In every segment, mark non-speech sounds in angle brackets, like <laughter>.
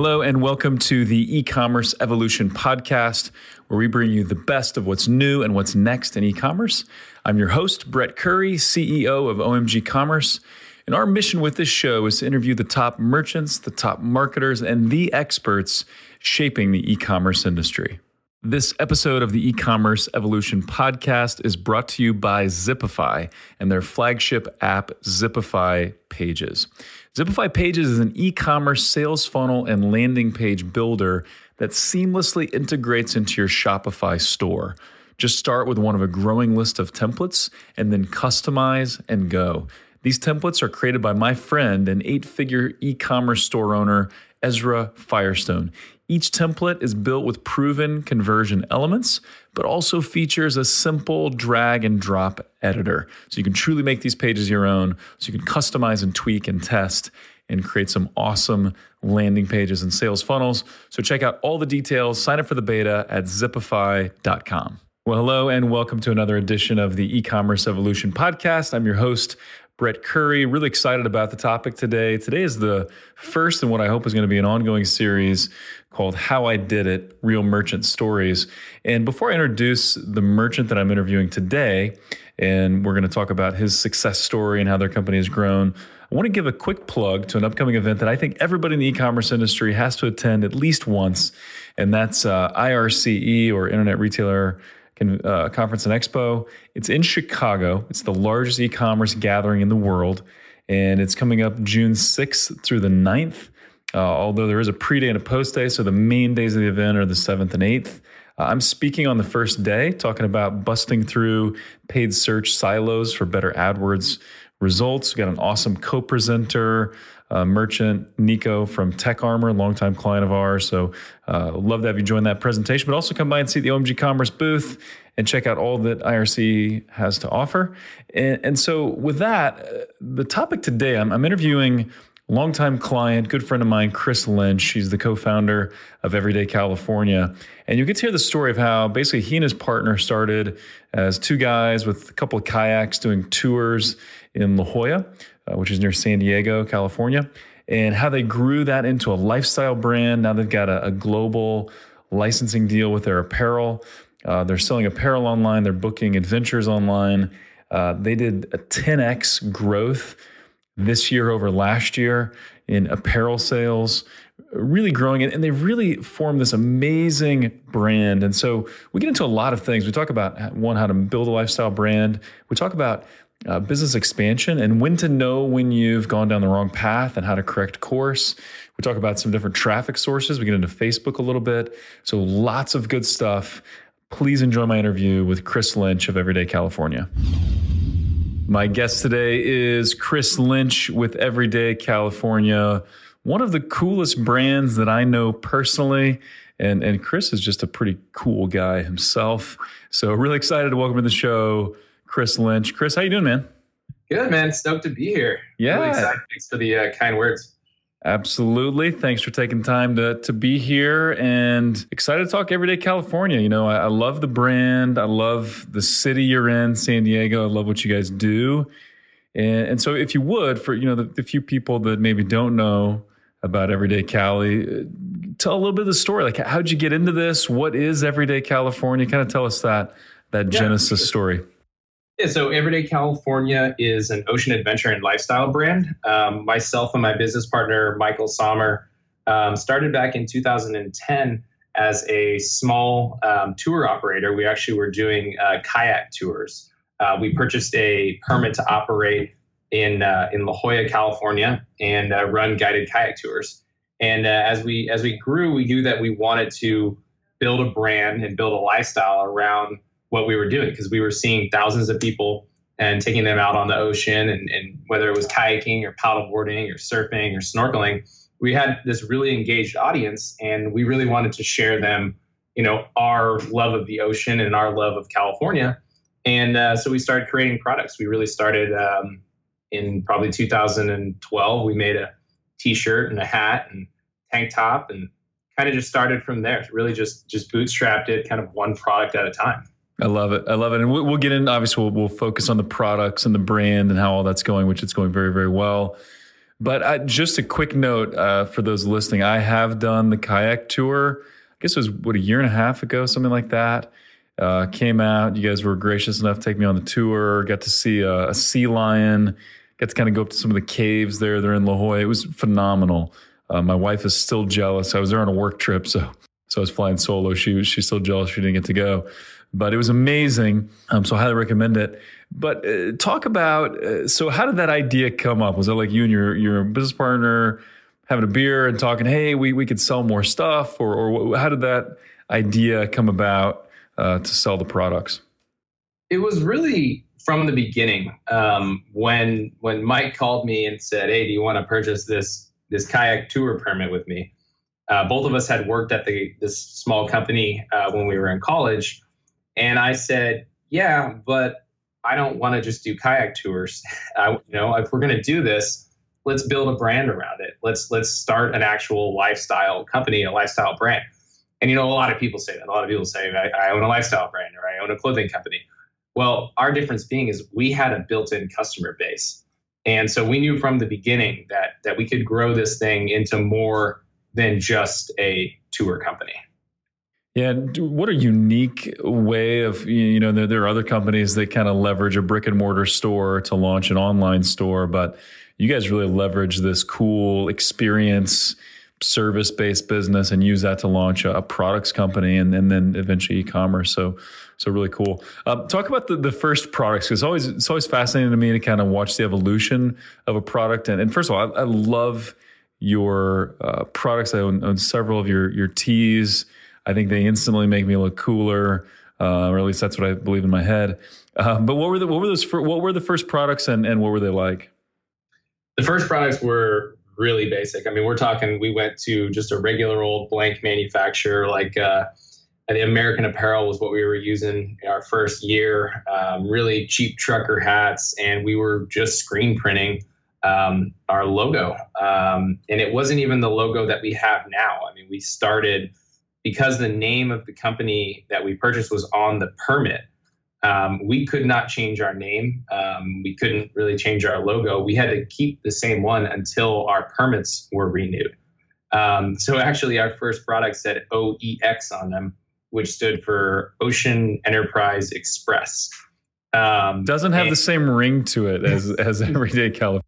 hello, and welcome to the e commerce evolution podcast, where we bring you the best of what's new and what's next in e commerce. I'm your host, Brett Curry, CEO of OMG Commerce. And our mission with this show is to interview the top merchants, the top marketers, and the experts shaping the e commerce industry. This episode of the e-commerce evolution podcast is brought to you by Zipify and their flagship app Zipify Pages. Zipify Pages is an e-commerce sales funnel and landing page builder that seamlessly integrates into your Shopify store. Just start with one of a growing list of templates and then customize and go. These templates are created by my friend, an eight figure e commerce store owner, Ezra Firestone. Each template is built with proven conversion elements, but also features a simple drag and drop editor. So you can truly make these pages your own, so you can customize and tweak and test and create some awesome landing pages and sales funnels. So check out all the details, sign up for the beta at zipify.com. Well, hello, and welcome to another edition of the e commerce evolution podcast. I'm your host, Brett Curry. Really excited about the topic today. Today is the first in what I hope is going to be an ongoing series called How I Did It Real Merchant Stories. And before I introduce the merchant that I'm interviewing today, and we're going to talk about his success story and how their company has grown. I want to give a quick plug to an upcoming event that I think everybody in the e commerce industry has to attend at least once, and that's uh, IRCE or Internet Retailer uh, Conference and Expo. It's in Chicago. It's the largest e commerce gathering in the world. And it's coming up June 6th through the 9th. Uh, although there is a pre day and a post day. So the main days of the event are the 7th and 8th. Uh, I'm speaking on the first day, talking about busting through paid search silos for better AdWords results. We got an awesome co presenter uh, merchant Nico from Tech Armor, a longtime client of ours. So uh, love to have you join that presentation, but also come by and see the OMG Commerce booth and check out all that IRCE has to offer. And, and so with that, uh, the topic today, I'm, I'm interviewing longtime client, good friend of mine, Chris Lynch. He's the co-founder of Everyday California. And you get to hear the story of how basically he and his partner started as two guys with a couple of kayaks doing tours in La Jolla uh, which is near San Diego, California, and how they grew that into a lifestyle brand. Now they've got a, a global licensing deal with their apparel. Uh, they're selling apparel online, they're booking adventures online. Uh, they did a 10x growth this year over last year in apparel sales, really growing it. And they've really formed this amazing brand. And so we get into a lot of things. We talk about one, how to build a lifestyle brand. We talk about uh, business expansion and when to know when you've gone down the wrong path and how to correct course. We talk about some different traffic sources. We get into Facebook a little bit. So lots of good stuff. Please enjoy my interview with Chris Lynch of Everyday California. My guest today is Chris Lynch with Everyday California, one of the coolest brands that I know personally. And, and Chris is just a pretty cool guy himself. So, really excited to welcome to the show Chris Lynch. Chris, how you doing, man? Good, man. Stoked to be here. Yeah. Really Thanks for the uh, kind words. Absolutely. Thanks for taking time to, to be here and excited to talk Everyday California. You know, I, I love the brand. I love the city you're in, San Diego. I love what you guys do. And, and so if you would, for, you know, the, the few people that maybe don't know about Everyday Cali, uh, tell a little bit of the story. Like, how'd you get into this? What is Everyday California? Kind of tell us that, that yeah. genesis story. Yeah, so Everyday California is an ocean adventure and lifestyle brand. Um, myself and my business partner, Michael Sammer, um, started back in 2010 as a small um, tour operator. We actually were doing uh, kayak tours. Uh, we purchased a permit to operate in uh, in La Jolla, California, and uh, run guided kayak tours. And uh, as we as we grew, we knew that we wanted to build a brand and build a lifestyle around what we were doing because we were seeing thousands of people and taking them out on the ocean and, and whether it was kayaking or paddleboarding or surfing or snorkeling we had this really engaged audience and we really wanted to share them you know our love of the ocean and our love of california. And uh, so we started creating products. We really started um, in probably 2012 we made a t-shirt and a hat and tank top and kind of just started from there. Really just just bootstrapped it kind of one product at a time I love it. I love it. And we'll, get in, obviously, we'll, we'll, focus on the products and the brand and how all that's going, which it's going very, very well. But uh, just a quick note uh, for those listening: I have done the kayak tour. I guess it was what a year and a half ago, something like that. Uh, came out. You guys were gracious enough to take me on the tour. Got to see a, a sea lion. Got to kind of go up to some of the caves there. They're in La Jolla. It was phenomenal. Uh, my wife is still jealous. I was there on a work trip, so so I was flying solo. She was she's still jealous she didn't get to go, but it was amazing. Um, so I highly recommend it. But uh, talk about uh, so how did that idea come up? Was it like you and your your business partner having a beer and talking? Hey, we we could sell more stuff, or or how did that idea come about? uh, to sell the products? It was really from the beginning um, when when Mike called me and said, "Hey, do you want to purchase this this kayak tour permit with me?" Uh, both of us had worked at the this small company uh, when we were in college, and I said, "Yeah, but I don't want to just do kayak tours. <laughs> I, you know, if we're going to do this, let's build a brand around it. Let's let's start an actual lifestyle company, a lifestyle brand." And you know, a lot of people say that. A lot of people say, I, I own a lifestyle brand or I own a clothing company. Well, our difference being is we had a built-in customer base. And so we knew from the beginning that that we could grow this thing into more than just a tour company. Yeah, what a unique way of you know there, are other companies that kind of leverage a brick and mortar store to launch an online store, but you guys really leverage this cool experience service based business and use that to launch a, products company and, and then eventually e-commerce. So, so really cool. Uh, talk about the, the first products because always it's always fascinating to me to kind of watch the evolution of a product. And, and first of all, I, I love your uh, products. I own, own, several of your your teas. I think they instantly make me look cooler, uh, or at least that's what I believe in my head. Uh, but what were the what were those what were the first products and and what were they like? The first products were really basic. I mean, we're talking, we went to just a regular old blank manufacturer, like uh, the American Apparel was what we were using in our first year, um, really cheap trucker hats, and we were just screen printing um, our logo. Um, and it wasn't even the logo that we have now. I mean, we started because the name of the company that we purchased was on the permit um, we could not change our name. Um, we couldn't really change our logo. We had to keep the same one until our permits were renewed. Um, so actually, our first product said OEX on them, which stood for Ocean Enterprise Express. Um, Doesn't have and, the same ring to it as <laughs> as Everyday California.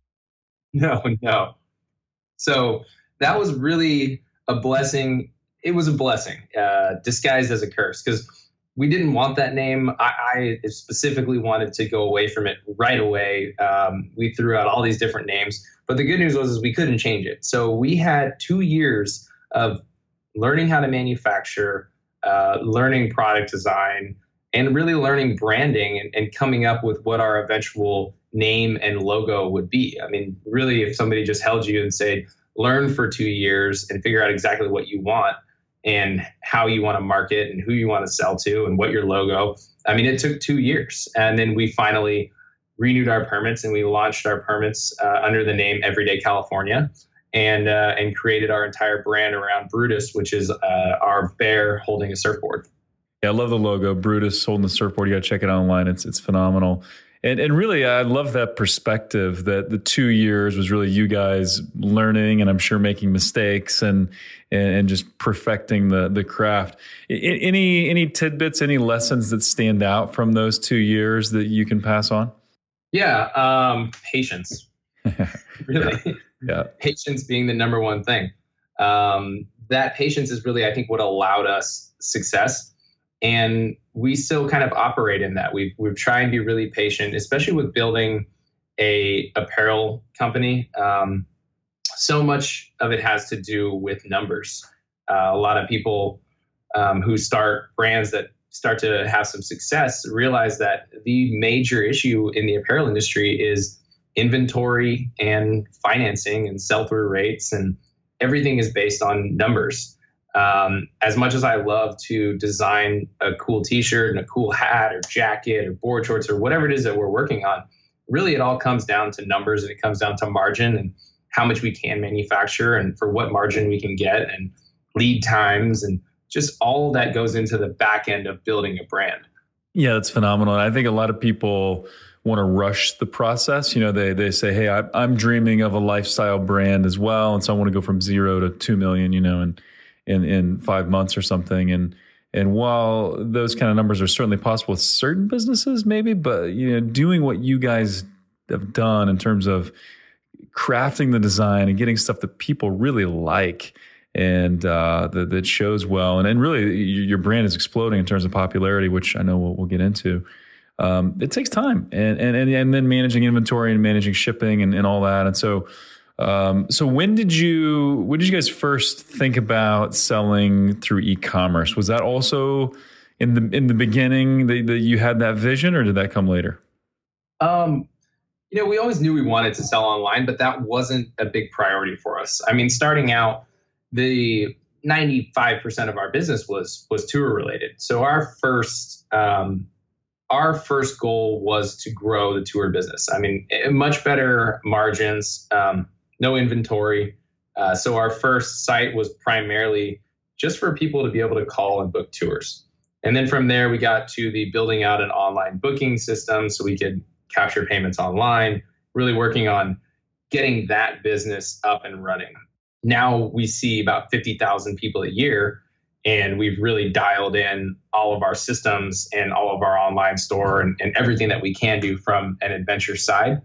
No, no. So that was really a blessing. It was a blessing uh, disguised as a curse because we didn't want that name. I, I, specifically wanted to go away from it right away. Um, we threw out all these different names, but the good news was is we couldn't change it. So we had two years of learning how to manufacture, uh, learning product design, and really learning branding and, and coming up with what our eventual name and logo would be. I mean, really, if somebody just held you and said, learn for two years and figure out exactly what you want and how you want to market and who you want to sell to and what your logo. I mean, it took two years. And then we finally renewed our permits and we launched our permits uh, under the name Everyday California and, uh, and created our entire brand around Brutus, which is uh, our bear holding a surfboard. Yeah, I love the logo. Brutus holding the surfboard. You got to check it out online. It's, it's phenomenal. And and really, I love that perspective that the two years was really you guys learning, and I'm sure making mistakes and and, just perfecting the the craft. Any any tidbits, any lessons that stand out from those two years that you can pass on? Yeah, um, patience. <laughs> really, yeah. yeah. <laughs> patience being the number one thing. Um, that patience is really, I think, what allowed us success and we still kind of operate in that. We've we've tried to be really patient, especially with building a apparel company. Um, so much of it has to do with numbers. Uh, a lot of people um, who start brands that start to have some success realize that the major issue in the apparel industry is inventory and financing and sell-through rates and everything is based on numbers um, as much as I love to design a cool T-shirt and a cool hat or jacket or board shorts or whatever it is that we're working on, really it all comes down to numbers and it comes down to margin and how much we can manufacture and for what margin we can get and lead times and just all that goes into the back end of building a brand. Yeah, that's phenomenal. I think a lot of people want to rush the process. You know, they they say, "Hey, I, I'm dreaming of a lifestyle brand as well, and so I want to go from zero to two million, you know, in in in five months or something." And and while those kind of numbers are certainly possible with certain businesses, maybe, but you know, doing what you guys have done in terms of crafting the design and getting stuff that people really like and uh, that, that shows well, and and really your brand is exploding in terms of popularity, which I know we'll, we'll get into um, it takes time and, and, and, and then managing inventory and managing shipping and, and all that. And so, um, so when did you, when did you guys first think about selling through e-commerce? Was that also in the, in the beginning that, that you had that vision or did that come later? Um, you know, we always knew we wanted to sell online, but that wasn't a big priority for us. I mean, starting out, the 95% of our business was was tour related. So our first um, our first goal was to grow the tour business. I mean, eh, much better margins, um, no inventory. Uh, so our first site was primarily just for people to be able to call and book tours. And then from there, we got to the building out an online booking system so we could capture payments online, really working on getting that business up and running. Now we see about 50,000 people a year and we've really dialed in all of our systems and all of our online store and, and everything that we can do from an adventure side.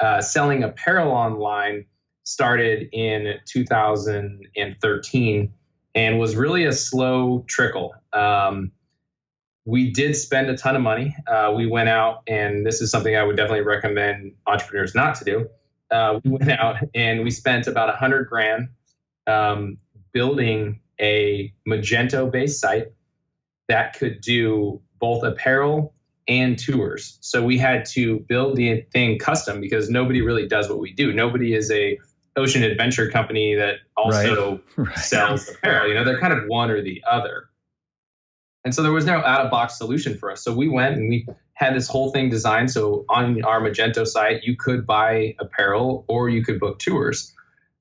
Uh, selling apparel online started in 2013 and was really a slow trickle. Um, we did spend a ton of money. Uh, we went out, and this is something I would definitely recommend entrepreneurs not to do. Uh, we went out and we spent about a hundred grand um, building a Magento based site that could do both apparel and tours. So we had to build the thing custom because nobody really does what we do. Nobody is a ocean adventure company that also right. <laughs> Right. sells apparel. You know, they're kind of one or the other. And so there was no out of box solution for us. So we went and we had this whole thing designed. So on our Magento site, you could buy apparel or you could book tours.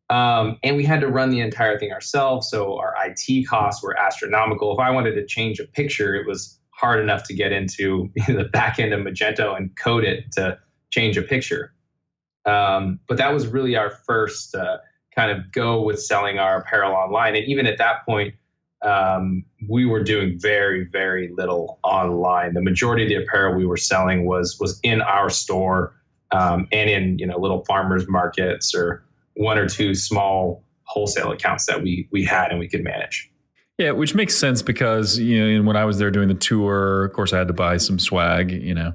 Um, and we had to run the entire thing ourselves. So our IT costs were astronomical. If I wanted to change a picture, it was hard enough to get into <laughs> the back end of Magento and code it to change a picture. Um, but that was really our first uh, kind of go with selling our apparel online. And even at that point, um, we were doing very, very little online. The majority of the apparel we were selling was was in our store um, and in you know little farmers markets or one or two small wholesale accounts that we we had and we could manage. Yeah, which makes sense because you know when I was there doing the tour, of course I had to buy some swag, you know,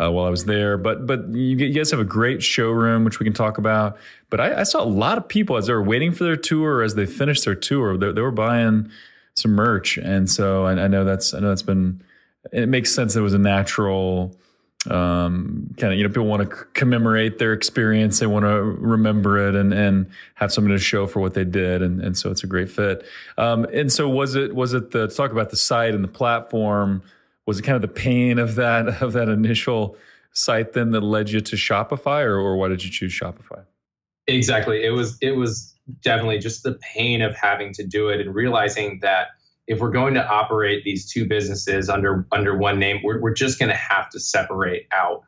uh, while I was there. But but you, guys have a great showroom, which we can talk about. But I, I, saw a lot of people as they were waiting for their tour, as they finished their tour, they, they were buying some merch, and so I, I know that's I know that's been. It makes sense. It was a natural um, kind of you know people want to c- commemorate their experience they want to remember it and and have something to show for what they did and and so it's a great fit um, and so was it was it the talk about the site and the platform was it kind of the pain of that <laughs> of that initial site then that led you to shopify or, or why did you choose shopify exactly it was it was definitely just the pain of having to do it and realizing that if we're going to operate these two businesses under under one name, we're, we're just going to have to separate out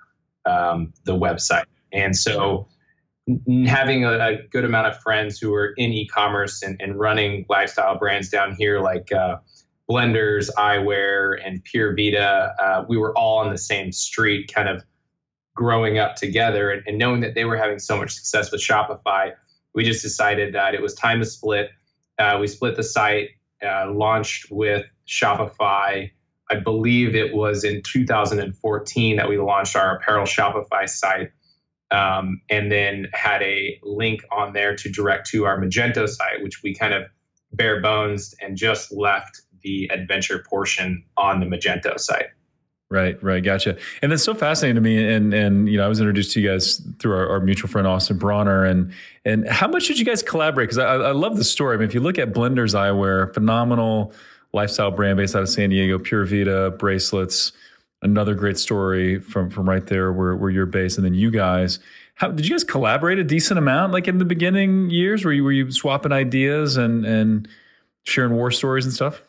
um, the website. And so, having a, a, good amount of friends who are in e-commerce and, and running lifestyle brands down here, like uh, Blenders, Eyewear, and Pura Vida, uh, we were all on the same street, kind of growing up together, and, and knowing that they were having so much success with Shopify, we just decided that it was time to split. Uh, we split the site uh, launched with Shopify. I believe it was in 2014 that we launched our apparel Shopify site, um, and then had a link on there to direct to our Magento site, which we kind of bare bones and just left the adventure portion on the Magento site. Right, right, gotcha. And that's so fascinating to me. And and you know, I was introduced to you guys through our, our mutual friend Austin Bronner. And and how much did you guys collaborate? Because I, I love the story. I mean, if you look at Blenders Eyewear, phenomenal lifestyle brand based out of San Diego, Pura Vida bracelets, another great story from from right there where where you're based. And then you guys, how did you guys collaborate a decent amount? Like in the beginning years, were you were you swapping ideas and and sharing war stories and stuff?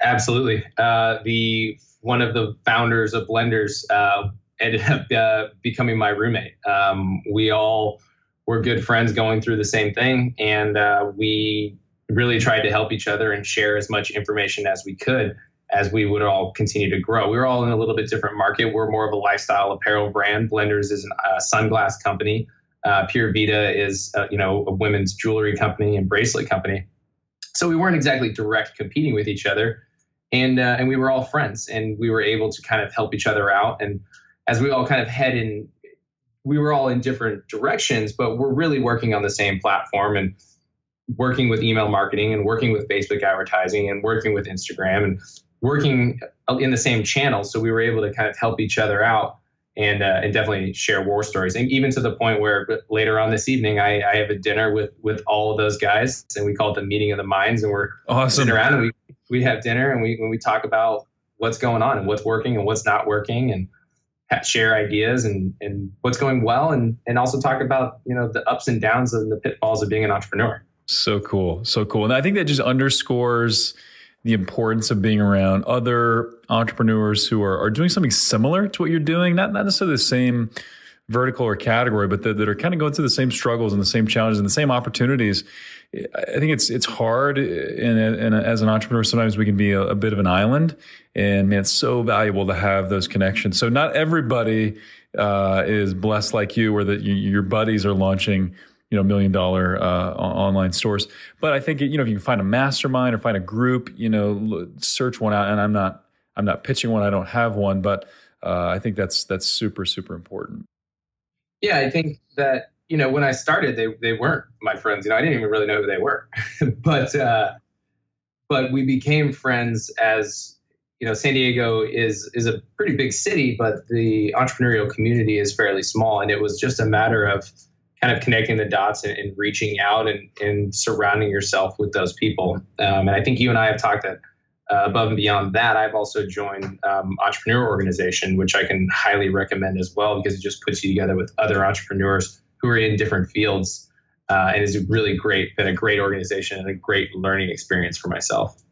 Absolutely. Uh, the one of the founders of Blenders, uh, ended up uh, becoming my roommate. Um, we all were good friends going through the same thing, and uh, we really tried to help each other and share as much information as we could as we would all continue to grow. We were all in a little bit different market. We're more of a lifestyle apparel brand. Blenders is a sunglass company. Uh, Pura Vida is, uh, you know, a women's jewelry company and bracelet company. So we weren't exactly direct competing with each other, and uh, and we were all friends, and we were able to kind of help each other out. And as we all kind of head in, we were all in different directions, but we're really working on the same platform and working with email marketing and working with Facebook advertising and working with Instagram and working in the same channel. So we were able to kind of help each other out and uh, and definitely share war stories. And even to the point where later on this evening, I, I have a dinner with with all of those guys, and we call it the meeting of the minds. And we're awesome. sitting around and we we have dinner and we when we talk about what's going on and what's working and what's not working and share ideas and and what's going well and and also talk about you know the ups and downs and the pitfalls of being an entrepreneur. So cool, so cool, and I think that just underscores the importance of being around other entrepreneurs who are, are doing something similar to what you're doing, not, not necessarily the same vertical or category, but that, that are kind of going through the same struggles and the same challenges and the same opportunities. I think it's it's hard, and, and as an entrepreneur, sometimes we can be a, a, bit of an island, and man, it's so valuable to have those connections. So not everybody uh, is blessed like you, where that your buddies are launching you know million dollar uh, online stores. But I think you know if you can find a mastermind or find a group, you know, search one out. And I'm not I'm not pitching one. I don't have one, but uh, I think that's that's super super important. Yeah, I think that you know when I started, they they weren't my friends. You know, I didn't even really know who they were, <laughs> but uh, but we became friends as you know san diego is is a pretty big city but the entrepreneurial community is fairly small and it was just a matter of kind of connecting the dots and, and reaching out and, and, surrounding yourself with those people. Um, and I think you and I have talked that uh, above and beyond that, I've also joined um, Entrepreneur Organization, which I can highly recommend as well because it just puts you together with other entrepreneurs who are in different fields. Uh, and is really great, been a great organization and a great learning experience for myself.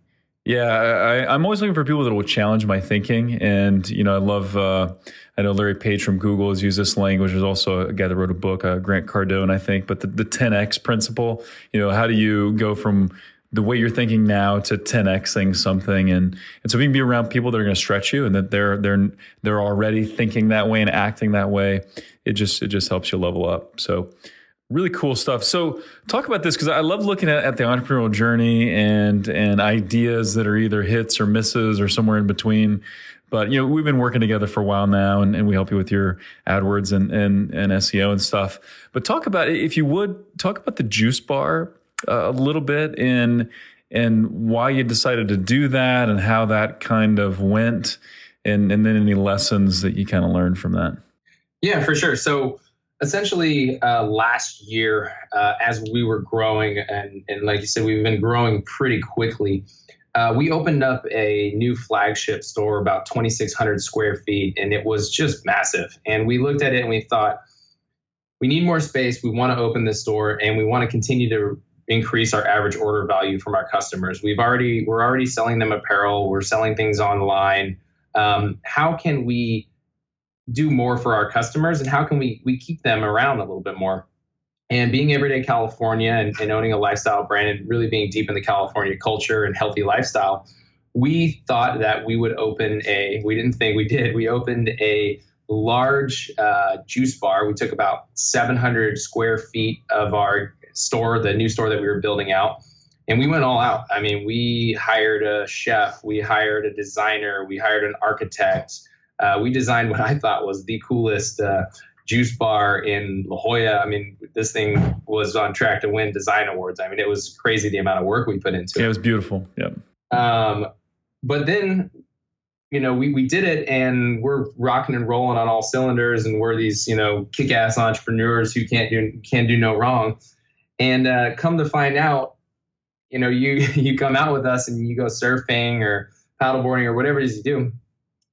Yeah, I, am always looking for people that will challenge my thinking, and you know, I love. Uh, I know Larry Page from Google has used this language. There's also a guy that wrote a book, uh, Grant Cardone, I think. But the, the 10x principle. You know, how do you go from the way you're thinking now to 10xing something, and and so if you can be around people that are going to stretch you, and that they're they're they're already thinking that way and acting that way, it just it just helps you level up. So Really cool stuff. So talk about this because I love looking at, at the entrepreneurial journey and and ideas that are either hits or misses or somewhere in between. But you know, we've been working together for a while now and, and we help you with your AdWords and, and, and SEO and stuff. But talk about if you would talk about the juice bar uh, a little bit and and why you decided to do that and how that kind of went and and then any lessons that you kind of learned from that. Yeah, for sure. So essentially uh, last year uh, as we were growing and, and like you said we've been growing pretty quickly uh, we opened up a new flagship store about 2600 square feet and it was just massive. And we looked at it and we thought we need more space. We want to open this store and we want to continue to increase our average order value from our customers. We've already we're already selling them apparel. We're selling things online. Um, how can we do more for our customers and how can we we keep them around a little bit more and being everyday california and, and, owning a lifestyle brand and really being deep in the california culture and healthy lifestyle we thought that we would open a we didn't think we did we opened a large uh, juice bar. We took about 700 square feet of our store the new store that we were building out and we went all out. I mean we hired a chef we hired a designer we hired an architect. Uh, we designed what I thought was the coolest uh, juice bar in La Jolla. I mean, this thing was on track to win design awards. I mean, it was crazy the amount of work we put into it. It was beautiful. Yeah. Um, but then, you know, we, we did it and we're rocking and rolling on all cylinders and we're these, you know, kick ass entrepreneurs who can't do, can't do no wrong. And uh, come to find out, you know, you, <laughs> you come out with us and you go surfing or paddleboarding or whatever it is you do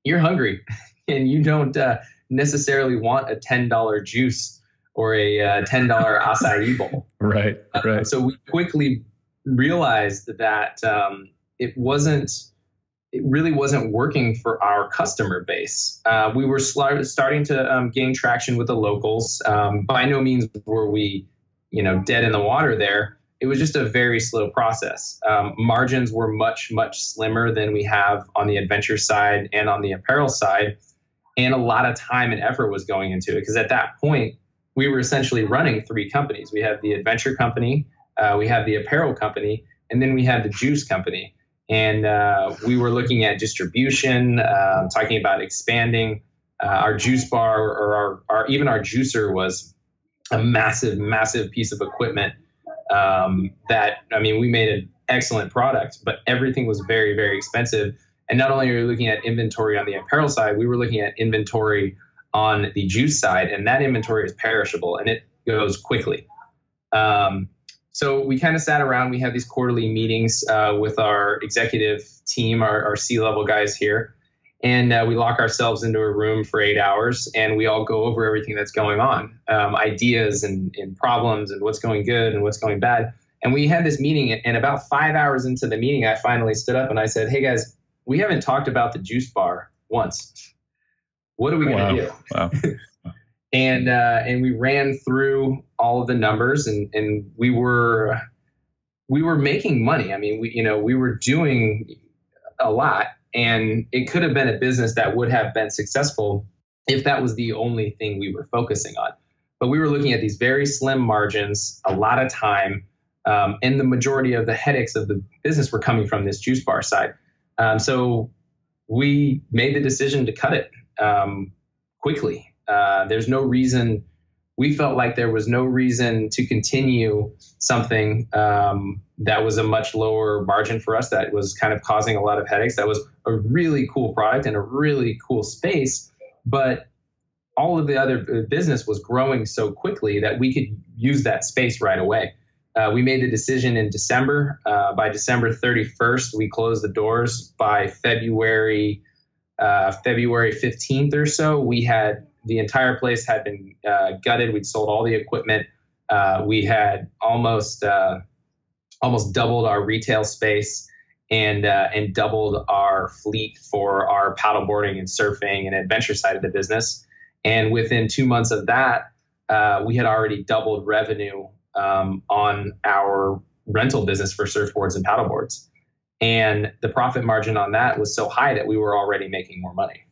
you're hungry <laughs> and you don't uh, necessarily want a $10 juice or a uh, $10 <laughs> acai bowl. Right, uh, right. so we quickly realized that um, it wasn't it really wasn't working for our customer base. Uh, we were sl- starting to um, gain traction with the locals. Um, by no means were we, you know, dead in the water there. It was just a very slow process. Um, margins were much, much slimmer than we have on the adventure side and on the apparel side. And a lot of time and effort was going into it because at that point, we were essentially running three companies. We had the adventure company, uh, we had the apparel company, and then we had the juice company and uh, we were looking at distribution, uh, talking about expanding. Uh, our juice bar or our, our, even our juicer was a massive, massive piece of equipment um, that I mean, we made an excellent product, but everything was very, very expensive. And not only are we looking at inventory on the apparel side, we were looking at inventory on the juice side, and that inventory is perishable and it goes quickly. Um, so we kind of sat around. We had these quarterly meetings uh, with our executive team, our, our C-level guys here, and uh, we lock ourselves into a room for eight hours, and we all go over everything that's going on, um, ideas and, and problems, and what's going good and what's going bad. And we had this meeting, and about five hours into the meeting, I finally stood up and I said, "Hey guys, we haven't talked about the juice bar once. What are we going to wow. do?" Wow. <laughs> and uh, and we ran through all of the numbers and and we were we were making money i mean we you know we were doing a lot and it could have been a business that would have been successful if that was the only thing we were focusing on but we were looking at these very slim margins a lot of time um, and the majority of the headaches of the business were coming from this juice bar side um, so we made the decision to cut it um, quickly uh, there's no reason. We felt like there was no reason to continue something um, that was a much lower margin for us. That was kind of causing a lot of headaches. That was a really cool product and a really cool space, but all of the other uh, business was growing so quickly that we could use that space right away. Uh, we made the decision in December. Uh, by December 31st, we closed the doors. By February uh, February 15th or so, we had the entire place had been uh, gutted. We'd sold all the equipment. Uh, we had almost uh, almost doubled our retail space and and doubled our fleet for our paddleboarding and surfing and adventure side of the business. And within two months of that, we had already doubled revenue um, on our rental business for surfboards and paddleboards. And the profit margin on that was so high that we were already making more money.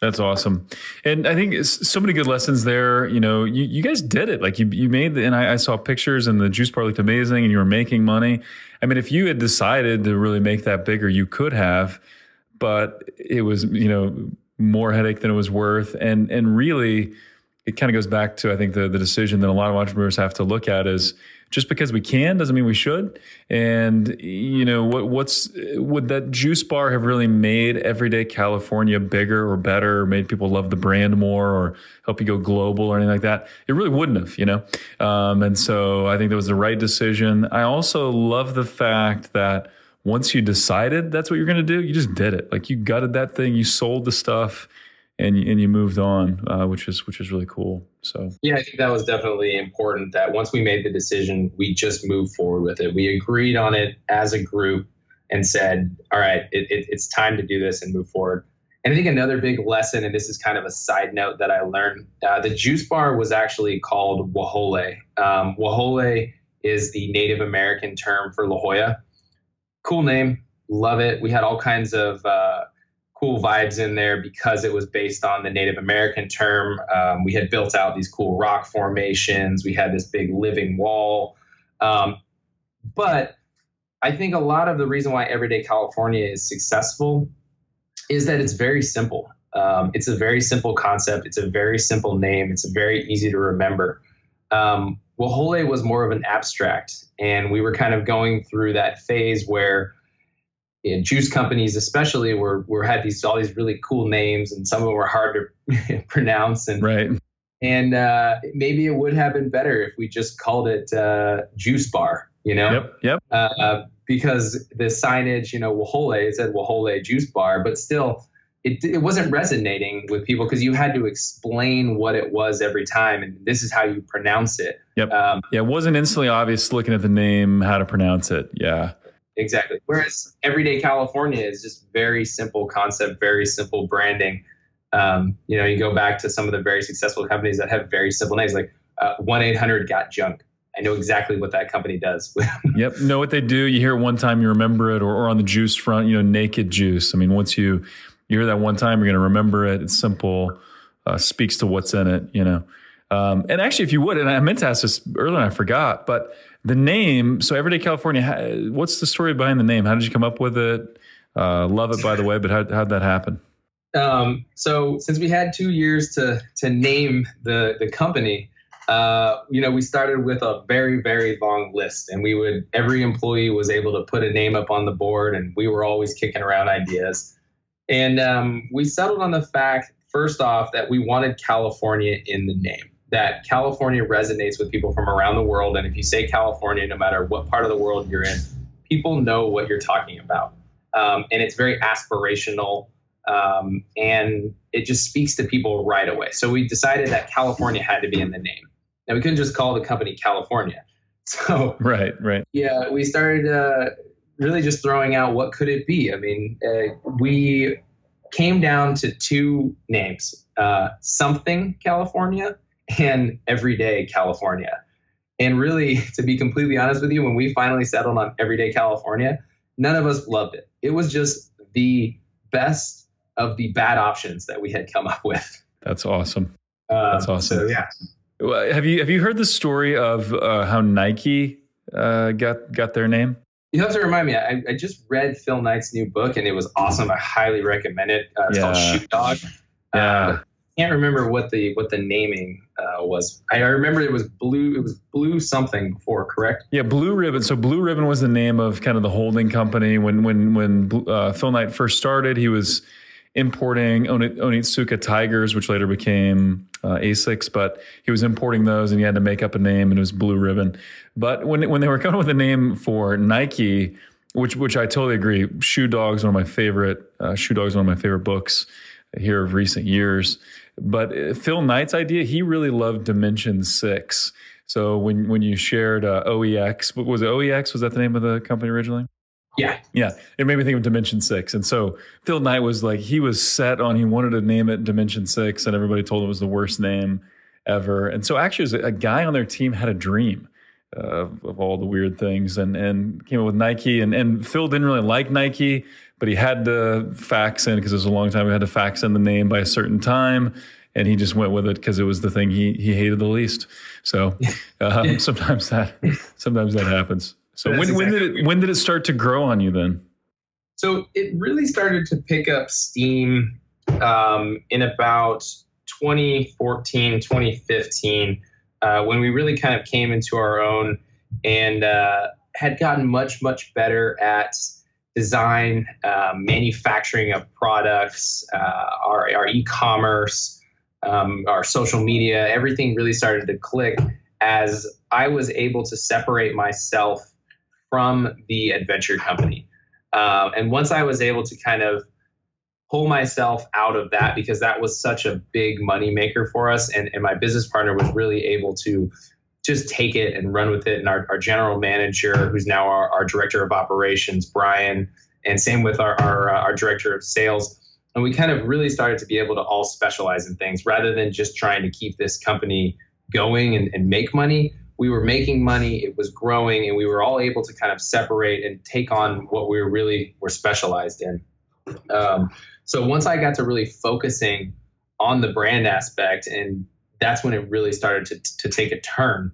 That's awesome, and I think so many good lessons there. You know, you, you guys did it. Like you, you made, the, and I, I, saw pictures, and the juice bar looked amazing, and you were making money. I mean, if you had decided to really make that bigger, you could have, but it was, you know, more headache than it was worth, and and really, it kind of goes back to I think the the decision that a lot of entrepreneurs have to look at is just because we can doesn't mean we should. And you know what? What's would that juice bar have really made everyday California bigger or better, or made people love the brand more, or help you go global or anything like that? It really wouldn't have, you know. Um, and so I think that was the right decision. I also love the fact that once you decided that's what you're going to do, you just did it. Like you gutted that thing, you sold the stuff and and you moved on, uh, which is which is really cool. So yeah, I think that was definitely important. That once we made the decision, we just moved forward with it. We agreed on it as a group and said, "All right, it, it, it's time to do this and move forward." And I think another big lesson, and this is kind of a side note that I learned, uh, the juice bar was actually called Wahole. Um, Wahole is the Native American term for La Jolla. Cool name, love it. We had all kinds of uh, cool vibes in there because it was based on the Native American term. Um, we had built out these cool rock formations. We had this big living wall. Um, but I think a lot of the reason why Everyday California is successful is that it's very simple. Um, it's a very simple concept. It's a very simple name. It's very easy to remember. Um, Wahole was more of an abstract, and we were kind of going through that phase where you know, juice companies especially were were had these all these really cool names and some of them were hard to <laughs> pronounce and right. and uh, maybe it would have been better if we just called it uh, juice bar you know? Yep yep. Uh, because the signage you know Wahole it said Wahole juice bar but still it, it wasn't resonating with people because you had to explain what it was every time and this is how you pronounce it. Yep. Um, yeah it wasn't instantly obvious looking at the name how to pronounce it. Yeah exactly. Whereas everyday California is just very simple concept, very simple branding. Um, you know, you go back to some of the very successful companies that have very simple names, like uh, one eight hundred got junk. I know exactly what that company does. <laughs> yep, know what they do. You hear it one time, you remember it, or, or on the juice front, you know, naked juice. I mean, once you you hear that one time, you're going to remember it. It's simple, uh, speaks to what's in it. You know, um, and actually, if you would, and I meant to ask this earlier, and I forgot, but the name. So, Everyday California. What's the story behind the name? How did you come up with it? Uh, love it, by the way. But how how'd that happen? Um, so, since we had two years to to name the the company, uh, you know, we started with a very, very long list, and we would every employee was able to put a name up on the board, and we were always kicking around ideas. And um, we settled on the fact, first off, that we wanted California in the name. That California resonates with people from around the world, and if you say California, no matter what part of the world you're in, people know what you're talking about, um, and it's very aspirational. Um, and it just speaks to people right away. So we decided that California had to be in the name. Now we couldn't just call the company California. <laughs> So right, right. Yeah, we started uh, really just throwing out what could it be. I mean, uh, we came down to two names: uh, something California and Everyday California. And really, <laughs> to be completely honest with you, when we finally settled on Everyday California, none of us loved it. It was just the best of the bad options that we had come up with. That's awesome. That's awesome. So, yeah. Have you have you heard the story of uh, how Nike uh, got got their name? You have to remind me. I, I, just read Phil Knight's new book and it was awesome. I highly recommend it. Uh, it's yeah. called Shoe Dog. Yeah. Uh, can't remember what the what the naming uh, was. I remember it was blue. It was blue something before, correct? Yeah, Blue Ribbon. So Blue Ribbon was the name of kind of the holding company when when when uh, Phil Knight first started. He was importing Onitsuka Tigers, which later became uh, Asics, but he was importing those and he had to make up a name and it was Blue Ribbon. But when when they were coming with a name for Nike, which which I totally agree, Shoe Dog's one of my favorite. Uh, Shoe Dog's one of my favorite books here of recent years. But uh, Phil Knight's idea, he really loved Dimension Six. So when when you shared uh, OEX, was it OEX? Was that the name of the company originally? Yeah. Yeah. It made me think of Dimension Six. And so Phil Knight was like, he was set on, he wanted to name it Dimension Six, and everybody told him it was the worst name ever. And so actually, a guy on their team had a dream. Uh, of all the weird things and and came up with Nike and and Phil didn't really like Nike but he had to fax in because it was a long time we had to fax in the name by a certain time and he just went with it because it was the thing he he hated the least so um, <laughs> <laughs> sometimes that sometimes that happens so when, exactly when did it when did it start to grow on you then? So it really started to pick up steam um, in about 2014, 2015, uh, when we really kind of came into our own and uh, had gotten much, much better at design, uh, manufacturing of products, uh, our, our e-commerce, um, our social media, everything really started to click as I was able to separate myself from the adventure company. Um, and once I was able to kind of pull myself out of that because that was such a big money maker for us, and, and my business partner was really able to just take it and run with it. And our, our general manager, who's now our, our director of operations, Brian, and same with our, our, uh, our director of sales. And we kind of really started to be able to all specialize in things rather than just trying to keep this company going and, and make money we were making money, it was growing, and we were all able to kind of separate and take on what we were really were specialized in. Um, so once I got to really focusing on the brand aspect, and that's when it really started to, to take a turn.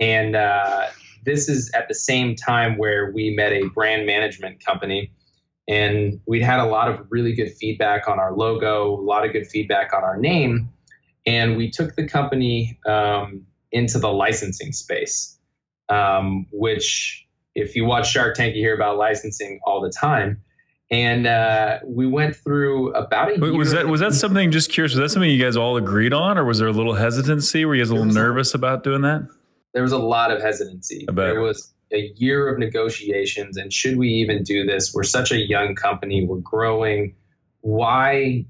And uh, this is at the same time where we met a brand management company. And we'd had a lot of really good feedback on our logo, a lot of good feedback on our name. And we took the company um, into the licensing space, um, which, if you watch Shark Tank, you hear about licensing all the time. And uh, we went through about a year. Was that was that something? Just curious. Was that something you guys all agreed on, or was there a little hesitancy? Were you guys a little nervous about doing that? There was a lot of hesitancy. There was a year of negotiations, and should we even do this? We're such a young company. We're growing. Why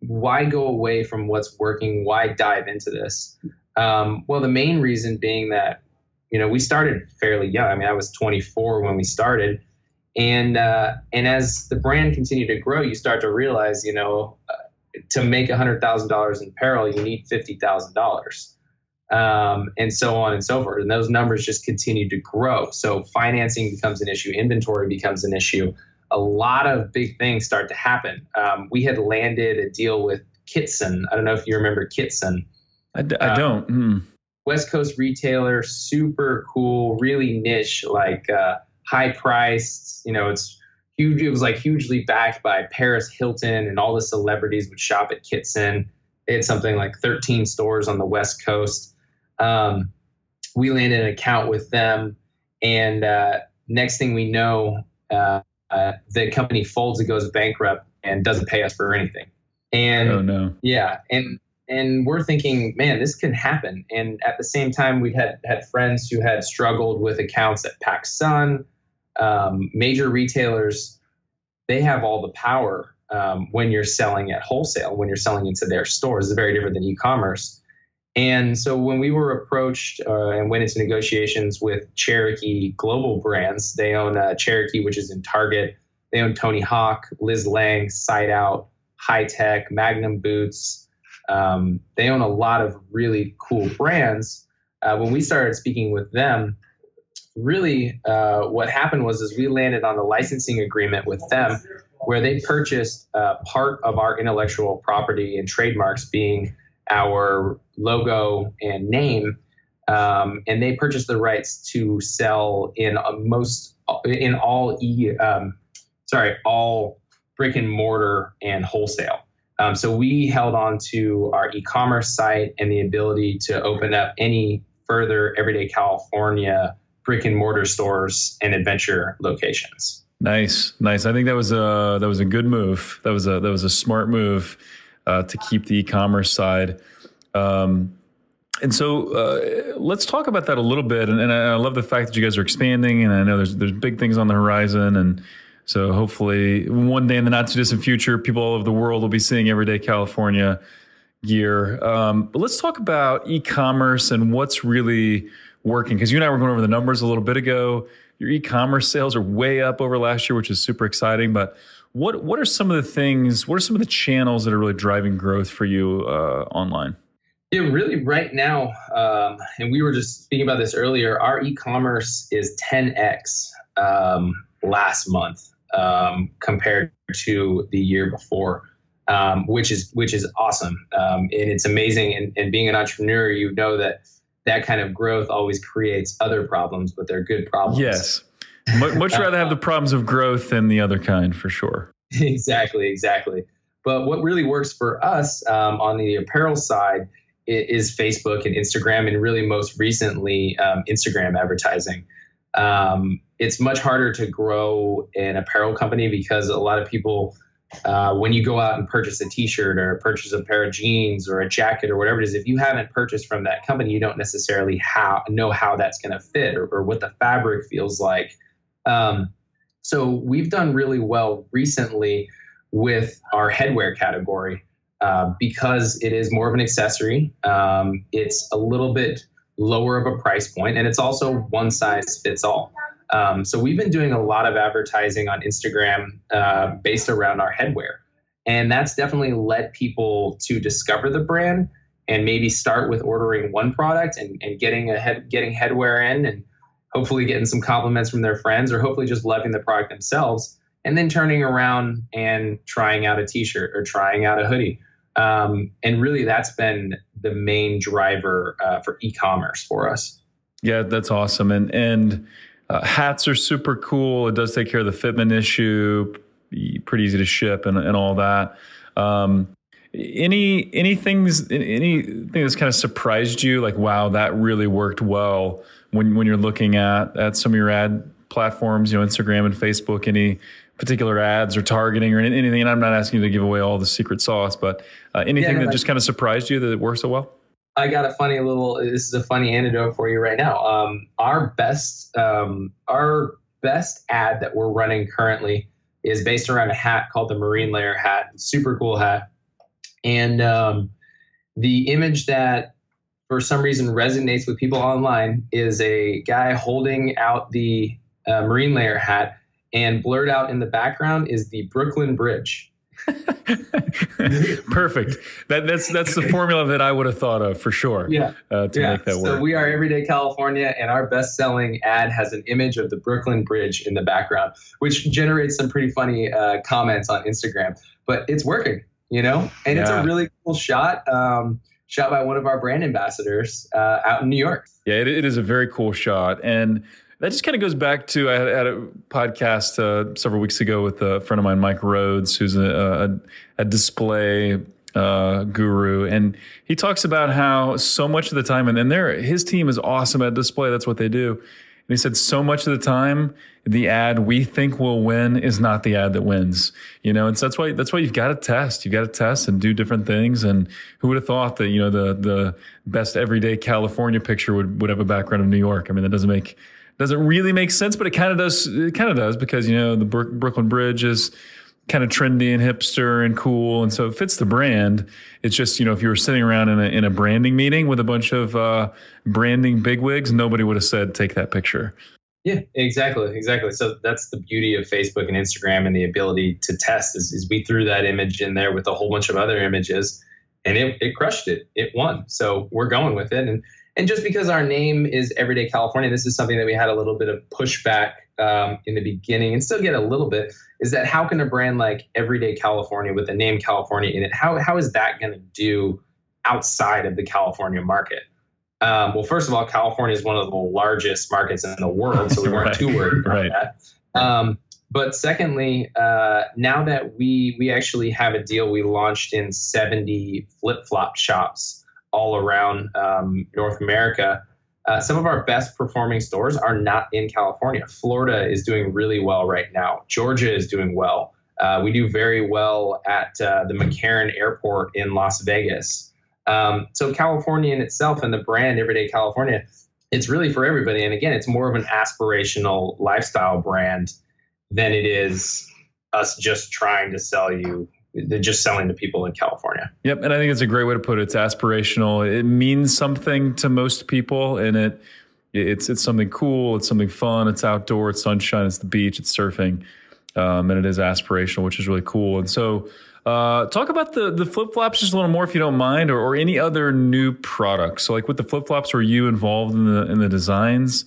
why go away from what's working? Why dive into this? Um, well, the main reason being that, you know, we started fairly young. I mean, I was 24 when we started, And uh, and as the brand continued to grow, you start to realize, you know, uh, to make hundred thousand dollars in apparel, you need fifty thousand dollars um, and so on and so forth. And those numbers just continue to grow. So financing becomes an issue, inventory becomes an issue. A lot of big things start to happen. Um, we had landed a deal with Kitson. I don't know if you remember Kitson. I d- I don't. Mm. West Coast retailer, super cool, really niche, like uh, high priced. You know, it's huge. It was like hugely backed by Paris Hilton and all the celebrities would shop at Kitson. They had something like 13 stores on the West Coast. Um, we landed an account with them, and uh, next thing we know, uh, uh, the company folds and goes bankrupt and doesn't pay us for anything. And oh no, yeah, and and we're thinking, man, this can happen. And at the same time, we had had friends who had struggled with accounts at PacSun, um, major retailers. They have all the power um, when you're selling at wholesale, when you're selling into their stores. It's very different than e-commerce. And so when we were approached uh, and went into negotiations with Cherokee Global Brands, they own uh, Cherokee, which is in Target. They own Tony Hawk, Liz Lange, Side Out, Hi-Tec, Magnum Boots. Um, they own a lot of really cool brands. Uh, when we started speaking with them, really uh, what happened was is we landed on a licensing agreement with them where they purchased uh, part of our intellectual property and trademarks being our logo and name, um, and they purchased the rights to sell in most in all e um, sorry all brick and mortar and wholesale. Um, so we held on to our e-commerce site and the ability to open up any further everyday California brick and mortar stores and adventure locations. Nice, nice. I think that was a that was a good move. That was a that was a smart move uh, to keep the e-commerce side. Um, and so uh, let's talk about that a little bit. And, and, I love the fact that you guys are expanding, and I know there's there's big things on the horizon. And so hopefully one day in the not too distant future, people all over the world will be seeing everyday California gear. Um, but let's talk about e-commerce and what's really working. Because you and I were going over the numbers a little bit ago. Your e-commerce sales are way up over last year, which is super exciting. But what what are some of the things? What are some of the channels that are really driving growth for you uh, online? Yeah, really, right now, um, and we were just speaking about this earlier. Our e-commerce is 10x um, last month um, compared to the year before, um, which is which is awesome, um, and it's amazing. And, and being an entrepreneur, you know that that kind of growth always creates other problems, but they're good problems. Yes, much rather have the problems of growth than the other kind for sure. <laughs> exactly, exactly. But what really works for us um, on the apparel side is Facebook and Instagram, and really most recently um, Instagram advertising. Um, it's much harder to grow an apparel company because a lot of people, uh, when you go out and purchase a T-shirt or purchase a pair of jeans or a jacket or whatever it is, if you haven't purchased from that company, you don't necessarily how, know how that's going to fit or, or, what the fabric feels like. Um, so we've done really well recently with our headwear category uh, because it is more of an accessory. Um, it's a little bit lower of a price point, and it's also one size fits all. Um, so we've been doing a lot of advertising on Instagram uh, based around our headwear, and that's definitely led people to discover the brand and maybe start with ordering one product and, and getting a head getting headwear in and hopefully getting some compliments from their friends or hopefully just loving the product themselves and then turning around and trying out a t-shirt or trying out a hoodie. Um, and really that's been the main driver uh, for e-commerce for us. Yeah that's awesome. And and uh, hats are super cool it does take care of the fitment issue pretty easy to ship and, and all that um, any any things anything that's kind of surprised you like wow that really worked well when when you're looking at at some of your ad platforms, you know, Instagram and Facebook, any particular ads or targeting or anything? And I'm not asking you to give away all the secret sauce, but uh, anything yeah, that just kind of surprised you that it worked so well? I got a funny little. This is a funny anecdote for you right now. Um, our best, um, our best ad that we're running currently is based around a hat called the Marine Layer hat. Super cool hat, and um, the image that for some reason resonates with people online is a guy holding out the uh, marine layer hat and blurred out in the background is the Brooklyn Bridge. <laughs> Perfect. That, that's that's the formula that I would have thought of for sure. Yeah, uh, to yeah. make that work. So we are Everyday California, and our best-selling ad has an image of the Brooklyn Bridge in the background, which generates some pretty funny uh, comments on Instagram. But it's working, you know, and yeah. it's a really cool shot. Um, shot by one of our brand ambassadors uh, out in New York. Yeah, it, it is a very cool shot, and that just kind of goes back to I had, a podcast uh, several weeks ago with a friend of mine, Mike Rhodes, who's a, a, a display uh, guru, and he talks about how so much of the time, and, and there his team is awesome at display. That's what they do. And he said so much of the time, the ad we think will win is not the ad that wins. You know, and so that's why that's why you've got to test. You've got to test and do different things. And who would have thought that you know the the best everyday California picture would would have a background of New York? I mean, that doesn't make doesn't really make sense, but it kind of does. It kind of does because you know the Brooklyn Bridge is kind of trendy and hipster and cool, and so it fits the brand. It's just you know if you were sitting around in a in a branding meeting with a bunch of uh, branding bigwigs, nobody would have said take that picture. Yeah, exactly, exactly. So that's the beauty of Facebook and Instagram and the ability to test is, is we threw that image in there with a whole bunch of other images and it, it crushed it. It won. So we're going with it. And and just because our name is Everyday California, this is something that we had a little bit of pushback um, in the beginning and still get a little bit is that how can a brand like Everyday California with the name California in it, how, how is that going to do outside of the California market? Um, well, first of all, California is one of the largest markets in the world, so we weren't <laughs> right. too worried about right. that. Um, but secondly, uh, now that we we actually have a deal, we launched in 70 flip flop shops all around um, North America. Uh, some of our best performing stores are not in California. Florida is doing really well right now. Georgia is doing well. Uh, we do very well at uh, the McCarran Airport in Las Vegas. Um, so California in itself and the brand Everyday California, it's really for everybody. And again, it's more of an aspirational lifestyle brand than it is us just trying to sell you they're just selling to people in California. Yep, and I think it's a great way to put it. It's aspirational. It means something to most people, and it it's it's something cool. It's something fun. It's outdoor. It's sunshine. It's the beach. It's surfing, um, and it is aspirational, which is really cool. And so, uh, talk about the the flip flops just a little more, if you don't mind, or, or any other new products. So, like with the flip flops, were you involved in the in the designs?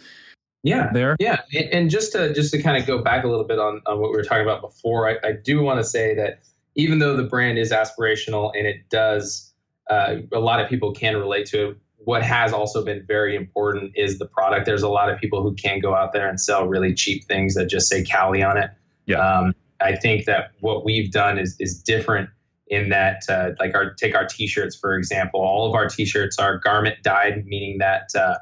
yeah there yeah and just to just to kind of go back a little bit on, on what we were talking about before I, I do want to say that even though the brand is aspirational and it does, uh, a lot of people can relate to it. What has also been very important is the product. There's a lot of people who can go out there and sell really cheap things that just say Cali on it. Yeah. Um, I think that what we've done is is different in that, uh, like our take our T-shirts for example. All of our T-shirts are garment dyed, meaning that uh,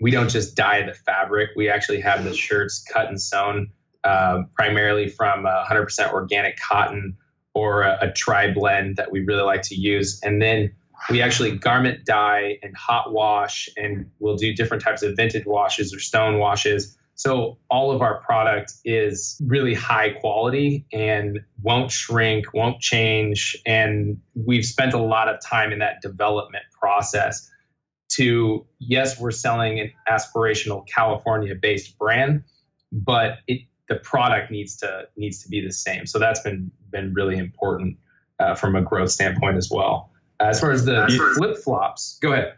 we don't just dye the fabric. We actually have the shirts cut and sewn uh, primarily from 100% organic cotton or a, a tri blend that we really like to use. And then we actually garment dye and hot wash, and we'll do different types of vintage washes or stone washes. So all of our product is really high quality and won't shrink, won't change. And we've spent a lot of time in that development process to, yes, we're selling an aspirational California based brand, but it the product needs to needs to be the same. So that's been been really important uh, from a growth standpoint as well. As far as the flip flops, go ahead.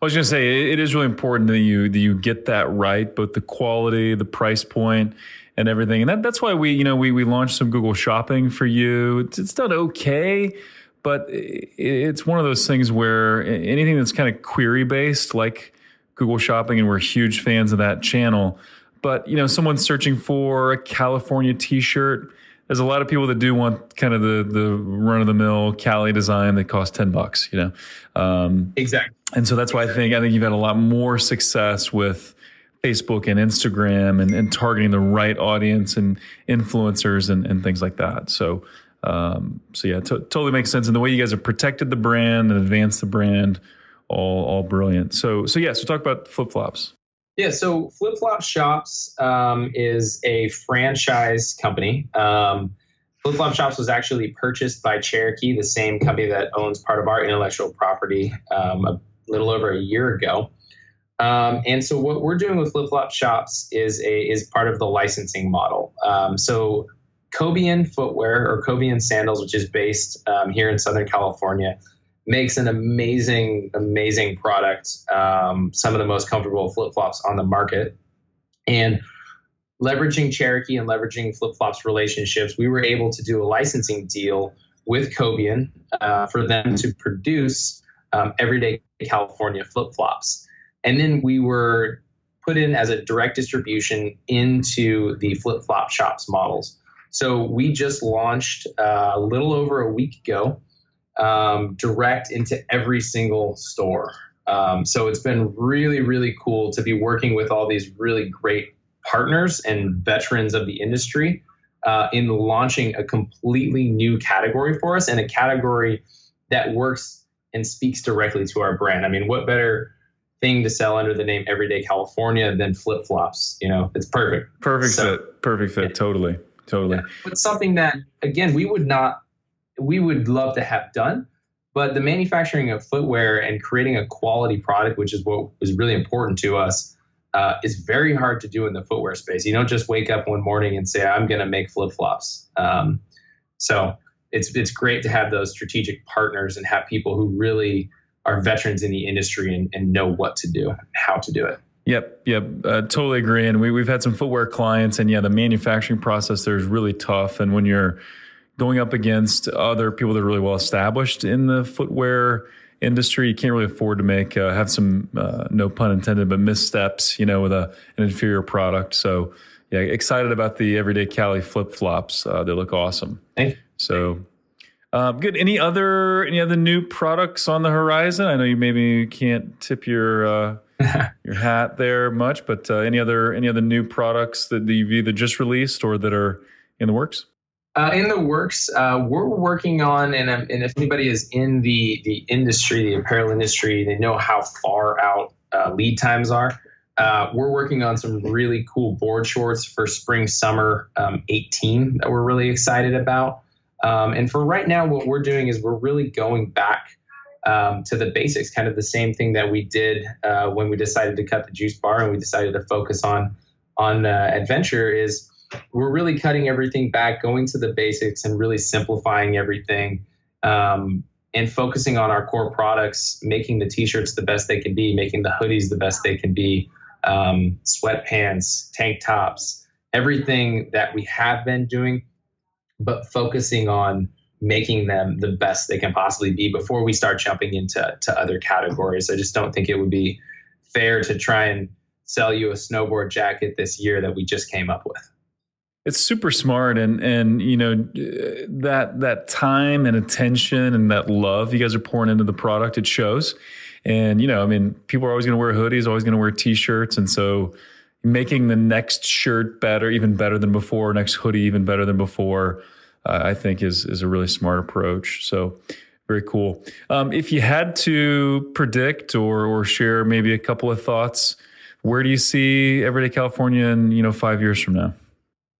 I was going to say it is really important that you that you get that right, both the quality, the price point, and everything. And that, that's why we you know we we launched some Google Shopping for you. It's, it's done okay, but it's one of those things where anything that's kind of query based, like Google Shopping, and we're huge fans of that channel but you know, someone's searching for a California T-shirt. There's a lot of people that do want kind of the the run of the mill Cali design that costs ten bucks. You know, um, exactly. And so that's why I think I think you've had a lot more success with Facebook and Instagram and, and targeting the right audience and influencers and, and things like that. So. Um, so yeah, t- totally makes sense. And the way you guys have protected the brand and advanced the brand, all all brilliant. So so yeah, so talk about flip flops. Yeah, so Flip Flop Shops um, is a franchise company. Um, Flip Flop Shops was actually purchased by Cherokee, the same company that owns part of our intellectual property, um, a little over a year ago. Um, and so what we're doing with Flip Flop Shops is a is part of the licensing model. Um, so Cobian Footwear or Cobian Sandals, which is based um, here in Southern California, makes an amazing, amazing product. Um, some of the most comfortable flip flops on the market, and leveraging Cherokee and leveraging Flip Flop's relationships, we were able to do a licensing deal with Cobian uh, for them to produce um, everyday California flip flops. And then we were put in as a direct distribution into the flip flop shops models. So we just launched uh, a little over a week ago, um, direct into every single store. Um, so it's been really, really cool to be working with all these really great partners and veterans of the industry uh, in launching a completely new category for us and a category that works and speaks directly to our brand. I mean, what better thing to sell under the name Everyday California than flip flops? You know, it's perfect. Perfect so, fit. Perfect fit. Yeah. Totally. Totally. Yeah. But something that, again, we would not, we would love to have done. But the manufacturing of footwear and creating a quality product, which is what was really important to us, uh, is very hard to do in the footwear space. You don't just wake up one morning and say, "I'm going to make flip flops." Um, so it's it's great to have those strategic partners and have people who really are veterans in the industry and, and know what to do, how to do it. Yep, yep, uh, totally agree. And we, we've had some footwear clients, and yeah, the manufacturing process there is really tough. And when you're going up against other people that are really well established in the footwear industry, you can't really afford to make uh, have some uh, no pun intended, but missteps, you know, with a, an inferior product. So yeah, excited about the everyday Cali flip flops. Uh, they look awesome. So um, good. Any other any other new products on the horizon? I know you maybe can't tip your uh, <laughs> your hat there much, but uh, any other any other new products that you've either just released or that are in the works? Uh, in the works, uh, we're working on, and, um, and if anybody is in the the industry, the apparel industry, they know how far out uh, lead times are. Uh, we're working on some really cool board shorts for spring summer um, 18 that we're really excited about. Um, and for right now, what we're doing is we're really going back um, to the basics, kind of the same thing that we did uh, when we decided to cut the juice bar and we decided to focus on on uh, adventure. Is we're really cutting everything back, going to the basics, and really simplifying everything. Um, and focusing on our core products, making the t-shirts the best they can be, making the hoodies the best they can be, um, sweatpants, tank tops, everything that we have been doing, but focusing on making them the best they can possibly be before we start jumping into to other categories. I just don't think it would be fair to try and sell you a snowboard jacket this year that we just came up with it's super smart and and you know that that time and attention and that love you guys are pouring into the product it shows. And you know i mean people are always going to wear hoodies always going to wear t-shirts. And so making the next shirt better even better than before next hoodie even better than before uh, i think is is a really smart approach. So very cool. Um, if you had to predict or or share maybe a couple of thoughts where do you see everyday california in you know five years from now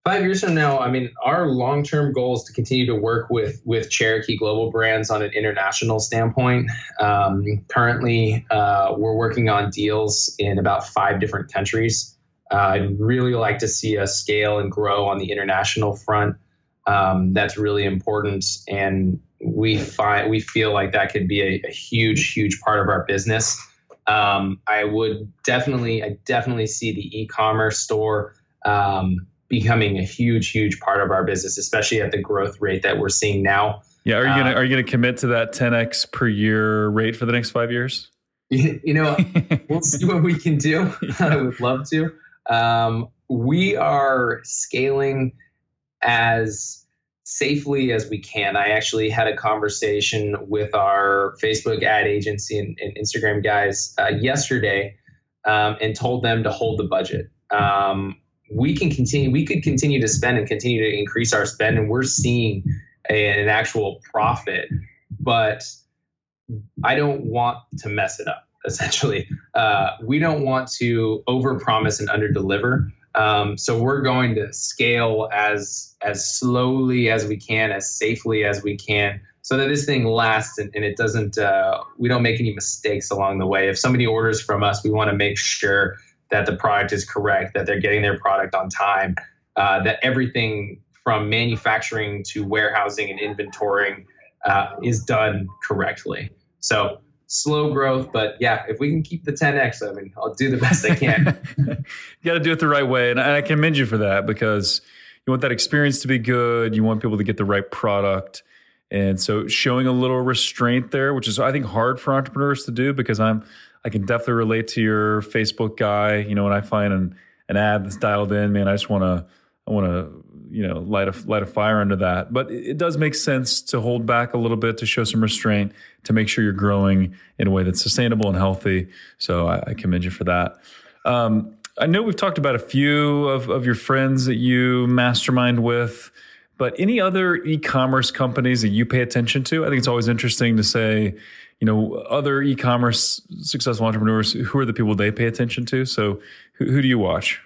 five years from now, I mean, our long term goal is to continue to work with with Cherokee Global Brands on an international standpoint. Um, currently, uh, we're working on deals in about five different countries. Uh, I'd really like to see us scale and grow on the international front. Um, that's really important, and we find we feel like that could be a, a huge, huge part of our business. Um, I would definitely, I definitely see the e-commerce store um, becoming a huge, huge part of our business, especially at the growth rate that we're seeing now. Yeah, are you gonna um, are you gonna commit to that 10x per year rate for the next five years? <laughs> You know, we'll see what we can do. <laughs> <laughs> I would love to. Um, we are scaling as safely as we can. I actually had a conversation with our Facebook ad agency and, and Instagram guys uh, yesterday um, and told them to hold the budget. Um, we can continue we could continue to spend and continue to increase our spend and we're seeing a, an actual profit but i don't want to mess it up <laughs> essentially. Uh, we don't want to overpromise and underdeliver. Um, so we're going to scale as as slowly as we can as safely as we can so that this thing lasts and, and it doesn't uh, we don't make any mistakes along the way. If somebody orders from us we want to make sure that the product is correct that they're getting their product on time uh, that everything from manufacturing to warehousing and inventorying uh, is done correctly. So slow growth but yeah if we can keep the 10x i mean i'll do the best i can. <laughs> You got to do it the right way and i commend you for that because you want that experience to be good you want people to get the right product and so showing a little restraint there, which is I think hard for entrepreneurs to do because I'm I can definitely relate to your Facebook guy. You know, when I find an, an ad that's dialed in, man, I just want to I want to you know light a light a fire under that. But it, does make sense to hold back a little bit to show some restraint to make sure you're growing in a way that's sustainable and healthy. So I, I commend you for that. Um, I know we've talked about a few of, of your friends that you mastermind with. But any other e-commerce companies that you pay attention to? I think it's always interesting to say, you know, other e-commerce successful entrepreneurs. Who are the people they pay attention to? So, who, who do you watch?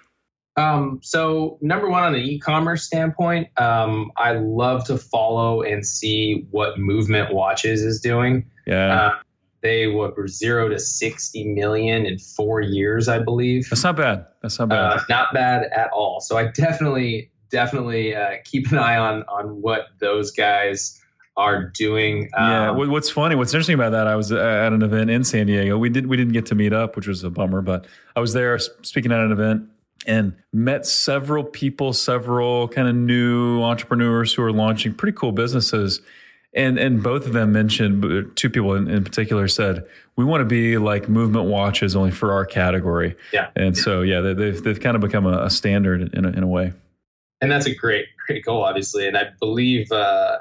Um, so, number one, on the e-commerce standpoint, um, I love to follow and see what Movement Watches is doing. Yeah. Uh, they were zero to 60 million in four years, I believe. That's not bad. That's not bad. Uh, not bad at all. So I definitely definitely uh, keep an eye on on what those guys are doing. Um, yeah, what's funny, what's interesting about that, I was at an event in San Diego. We did we didn't get to meet up, which was a bummer, but I was there speaking at an event and met several people, several kind of new entrepreneurs who are launching pretty cool businesses. And and both of them mentioned two people in, in particular said we want to be like movement watches only for our category. Yeah. And so yeah, they, have they've kind of become a, a standard in a, in a way and that's a great great goal obviously and i believe uh,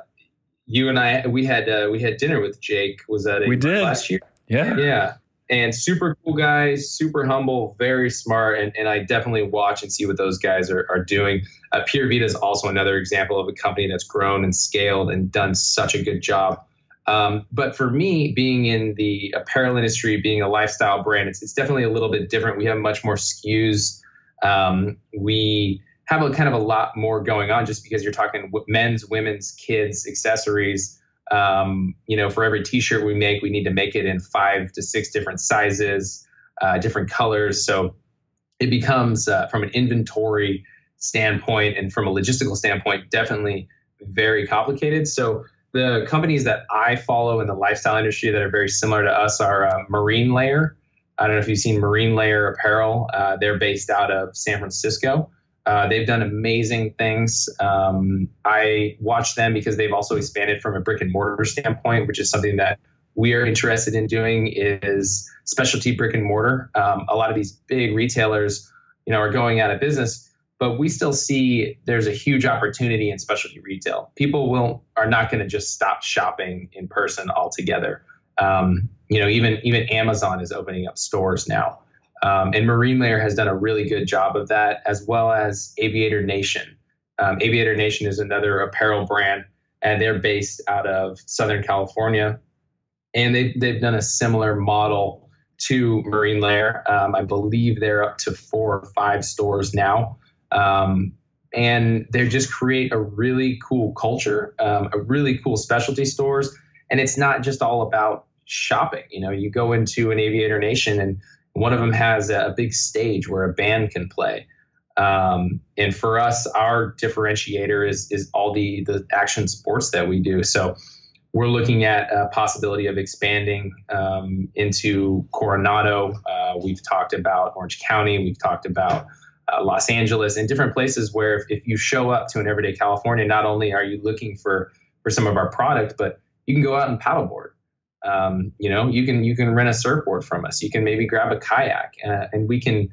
you and i we had uh, we had dinner with jake was that we did. Last year? Yeah. Yeah. And super cool guys super humble very smart and, and i definitely watch and see what those guys are, are doing. Uh, Pura Vida is also another example of a company that's grown and scaled and done such a good job. Um, but for me being in the apparel industry being a lifestyle brand it's, it's definitely a little bit different. We have much more skus um, we have a kind of a lot more going on just because you're talking men's, women's, kids, accessories. Um, you know, for every T-shirt we make, we need to make it in five to six different sizes, uh, different colors. So it becomes, uh, from an inventory standpoint and from a logistical standpoint, definitely very complicated. So the companies that I follow in the lifestyle industry that are very similar to us are uh, Marine Layer. I don't know if you've seen Marine Layer Apparel. Uh, they're based out of San Francisco. Uh, they've done amazing things. Um, I watch them because they've also expanded from a brick and mortar standpoint, which is something that we are interested in doing is specialty brick and mortar. Um, a lot of these big retailers, you know, are going out of business, but we still see there's a huge opportunity in specialty retail. People will are not going to just stop shopping in person altogether. Um, you know, even even Amazon is opening up stores now. Um, and Marine Layer has done a really good job of that, as well as Aviator Nation. Um, Aviator Nation is another apparel brand, and they're based out of Southern California. And they've, they've done a similar model to Marine Layer. Um, I believe they're up to four or five stores now. Um, and they just create a really cool culture, um, a really cool specialty stores. And it's not just all about shopping. You know, you go into an Aviator Nation and one of them has a big stage where a band can play. Um, and for us, our differentiator is is all the the action sports that we do. So we're looking at a possibility of expanding um, into Coronado. Uh, we've talked about Orange County. We've talked about uh, Los Angeles and different places where if, if you show up to an everyday California, not only are you looking for for some of our product, but you can go out and paddleboard. Um, you know, you can you can rent a surfboard from us. You can maybe grab a kayak, uh, and we can,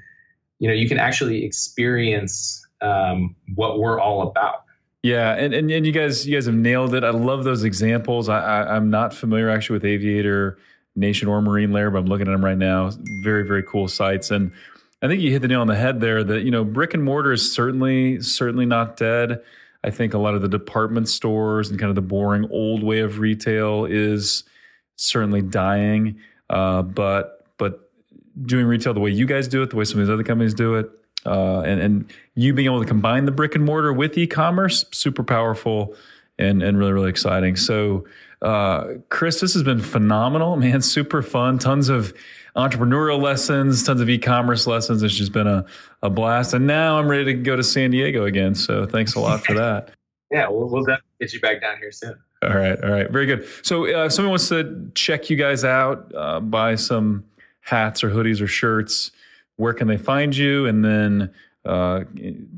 you know, you can actually experience um, what we're all about. Yeah, and, and and you guys you guys have nailed it. I love those examples. I, I am not familiar actually with Aviator Nation or Marine Layer, but I'm looking at them right now. Very very cool sites, and I think you hit the nail on the head there. That you know, brick and mortar is certainly certainly not dead. I think a lot of the department stores and kind of the boring old way of retail is certainly dying. Uh, but but doing retail the way you guys do it, the way some of these other companies do it, uh, and and you being able to combine the brick and mortar with e-commerce, super powerful. and and really really exciting. So, uh, Chris, this has been phenomenal, <laughs> man. Super fun. Tons of entrepreneurial lessons, tons of e-commerce lessons. It's just been a, a blast. And now I'm ready to go to San Diego again. So thanks a lot for that. <laughs> yeah, we'll, we'll get you back down here soon. All right, all right, very good. So uh, if someone wants to check you guys out, uh, buy some hats or hoodies or shirts, where can they find you? And then uh,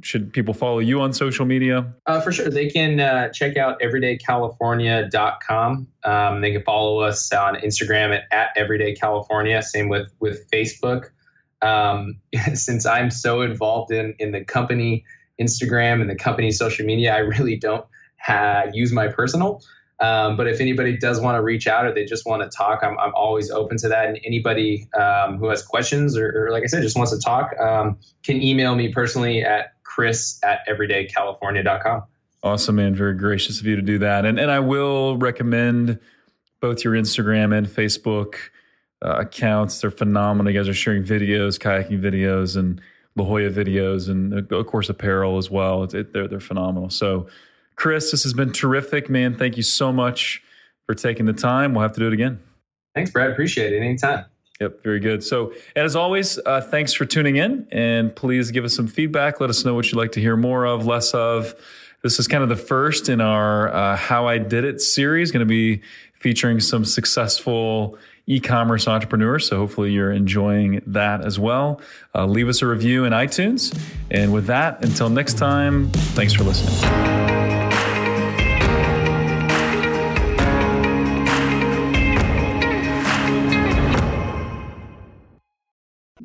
should people follow you on social media? Uh, for sure. They can uh, check out everydaycalifornia.com. Um, they can follow us on Instagram at, at everydaycalifornia. Same with, with Facebook. Um, <laughs> since I'm so involved in, in the company Instagram and the company social media, I really don't use my personal. Um, but if anybody does want to reach out or they just want to talk, I'm, I'm always open to that. And anybody um, who has questions or, or, like I said, just wants to talk um, can email me personally at chris at everydaycalifornia.com. Awesome, man. Very gracious of you to do that. And, and I will recommend both your Instagram and Facebook uh, accounts. They're phenomenal. You guys are sharing videos, kayaking videos, and La Jolla videos, and of course, apparel as well. It, they're, they're phenomenal. So, Chris, this has been terrific, man. Thank you so much for taking the time. We'll have to do it again. Thanks, Brad. Appreciate it. Anytime. Yep, very good. So, as always, uh, thanks for tuning in, and please give us some feedback. Let us know what you'd like to hear more of, less of. This is kind of the first in our uh, How I Did It series, going to be featuring some successful e-commerce entrepreneurs. So hopefully you're enjoying that as well. Uh, leave us a review in iTunes. And with that, until next time, thanks for listening.